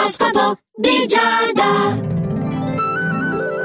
L'oroscopo di Giada.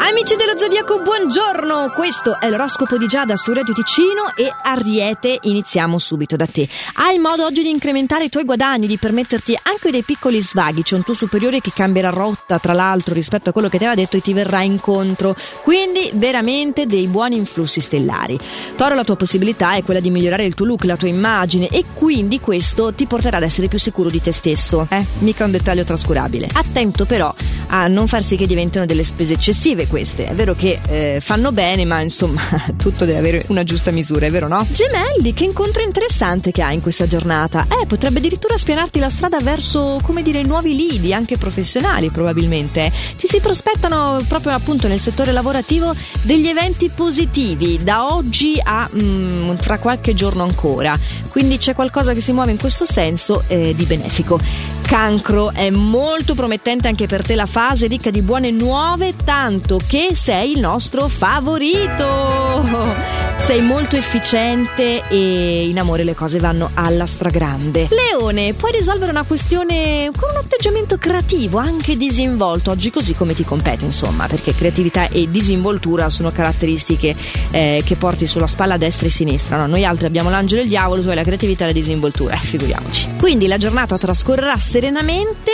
Amici dello Zodiaco, buongiorno! Questo è l'oroscopo di Giada su Radio Ticino e Ariete, iniziamo subito da te. Hai modo oggi di incrementare i tuoi guadagni, di permetterti anche dei piccoli svaghi. C'è un tuo superiore che cambierà rotta, tra l'altro, rispetto a quello che ti aveva detto e ti verrà incontro. Quindi, veramente dei buoni influssi stellari. Toro, la tua possibilità è quella di migliorare il tuo look, la tua immagine e quindi questo ti porterà ad essere più sicuro di te stesso. Eh, mica un dettaglio trascurabile. Attento però a non far sì che diventino delle spese eccessive queste. È vero che eh, fanno bene, ma insomma tutto deve avere una giusta misura, è vero no? Gemelli, che incontro interessante che hai in questa giornata. Eh, potrebbe addirittura spianarti la strada verso, come dire, nuovi lidi, anche professionali probabilmente. Ti si prospettano proprio appunto nel settore lavorativo degli eventi positivi da oggi a mm, tra qualche giorno ancora. Quindi c'è qualcosa che si muove in questo senso eh, di benefico. Cancro è molto promettente anche per te la fase ricca di buone nuove, tanto che sei il nostro favorito. Sei molto efficiente e in amore le cose vanno alla stragrande. Leone, puoi risolvere una questione con un atteggiamento creativo, anche disinvolto, oggi così come ti compete, insomma, perché creatività e disinvoltura sono caratteristiche eh, che porti sulla spalla destra e sinistra. No? Noi altri abbiamo l'angelo e il diavolo, tu hai la creatività e la disinvoltura, eh, figuriamoci. Quindi la giornata trascorrerà serenamente,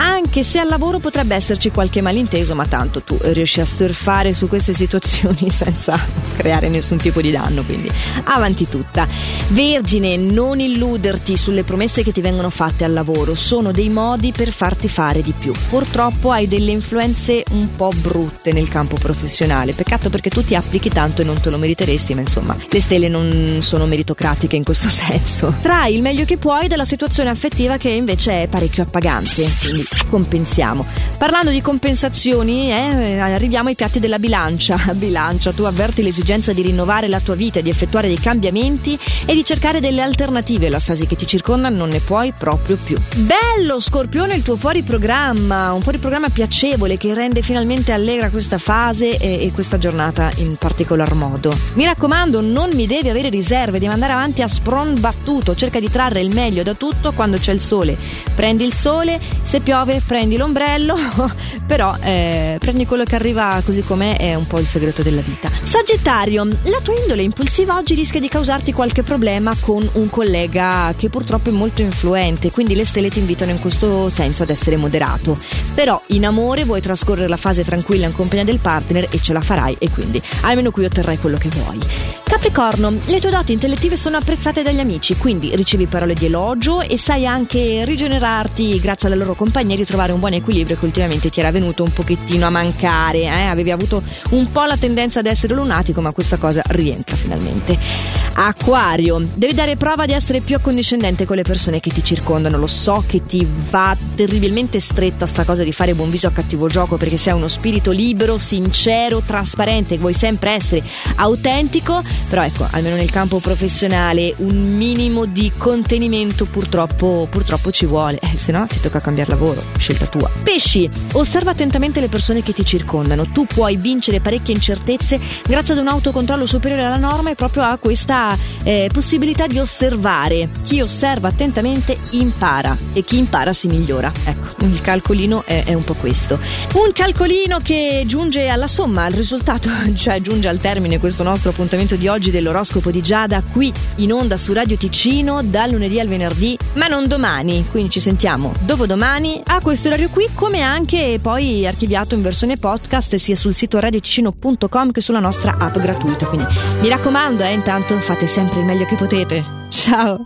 anche se al lavoro potrebbe esserci qualche malinteso, ma tanto tu riesci a surfare su queste situazioni senza creare nessun tipo di danno, quindi avanti tutta. Vergine, non illuderti sulle promesse che ti vengono fatte al lavoro, sono dei modi per farti fare di più. Purtroppo hai delle influenze un po' brutte nel campo professionale, peccato perché tu ti applichi tanto e non te lo meriteresti, ma insomma, le stelle non sono meritocratiche in questo senso. Trai il meglio che puoi dalla situazione affettiva che invece è parecchio appagante, quindi compensiamo. Parlando di compensazioni, eh, arriviamo ai piatti della bilancia. Bilancia, tu avverti l'esigenza di rinnovare la tua vita, di effettuare dei cambiamenti e di cercare delle alternative. La stasi che ti circonda non ne puoi proprio più. Bello, Scorpione, il tuo fuori programma, un fuori programma piacevole che rende finalmente allegra questa fase e, e questa giornata in particolar modo. Mi raccomando, non mi devi avere riserve, devi andare avanti a spron battuto, cerca di trarre il meglio da tutto quando c'è il sole. Prendi il sole, se piove prendi l'ombrello, però eh, prendi quello che arriva così com'è, è un po' il segreto della vita. Sagittario, la tua indole impulsiva oggi rischia di causarti qualche problema con un collega che purtroppo è molto influente, quindi le stelle ti invitano in questo senso ad essere moderato. Però in amore vuoi trascorrere la fase tranquilla in compagnia del partner e ce la farai e quindi almeno qui otterrai quello che vuoi. Capricorno, le tue doti intellettive sono apprezzate dagli amici, quindi ricevi parole di elogio e sai anche rigenerarti grazie alla loro compagnia e ritrovare un buon equilibrio che ultimamente ti era venuto un pochettino a mancare. Eh? Avevi avuto un po' la tendenza ad essere lunatico, ma questa cosa rientra finalmente. Acquario, devi dare prova di essere più accondiscendente con le persone che ti circondano. Lo so che ti va terribilmente stretta sta cosa di fare buon viso a cattivo gioco perché sei uno spirito libero, sincero, trasparente, vuoi sempre essere autentico, però ecco, almeno nel campo professionale un minimo di contenimento purtroppo, purtroppo ci vuole, eh, se no ti tocca cambiare lavoro, scelta tua. Pesci, osserva attentamente le persone che ti circondano. Tu puoi vincere parecchie incertezze grazie ad un autocontrollo superiore alla norma e proprio a questa eh, possibilità di osservare. Chi osserva attentamente impara e chi impara si migliora. Ecco, il calcolino è, è un po' questo. Un calcolino che giunge alla somma, al risultato, cioè giunge al termine questo nostro appuntamento di oggi dell'oroscopo di Giada qui in onda su Radio Ticino dal lunedì al venerdì, ma non domani, quindi ci sentiamo dopodomani a questo orario qui come anche poi archiviato in versione podcast sia sul sito radioticino.com che sulla nostra app gratuita. Quindi mi raccomando, eh, intanto fate sempre il meglio che potete. Ciao!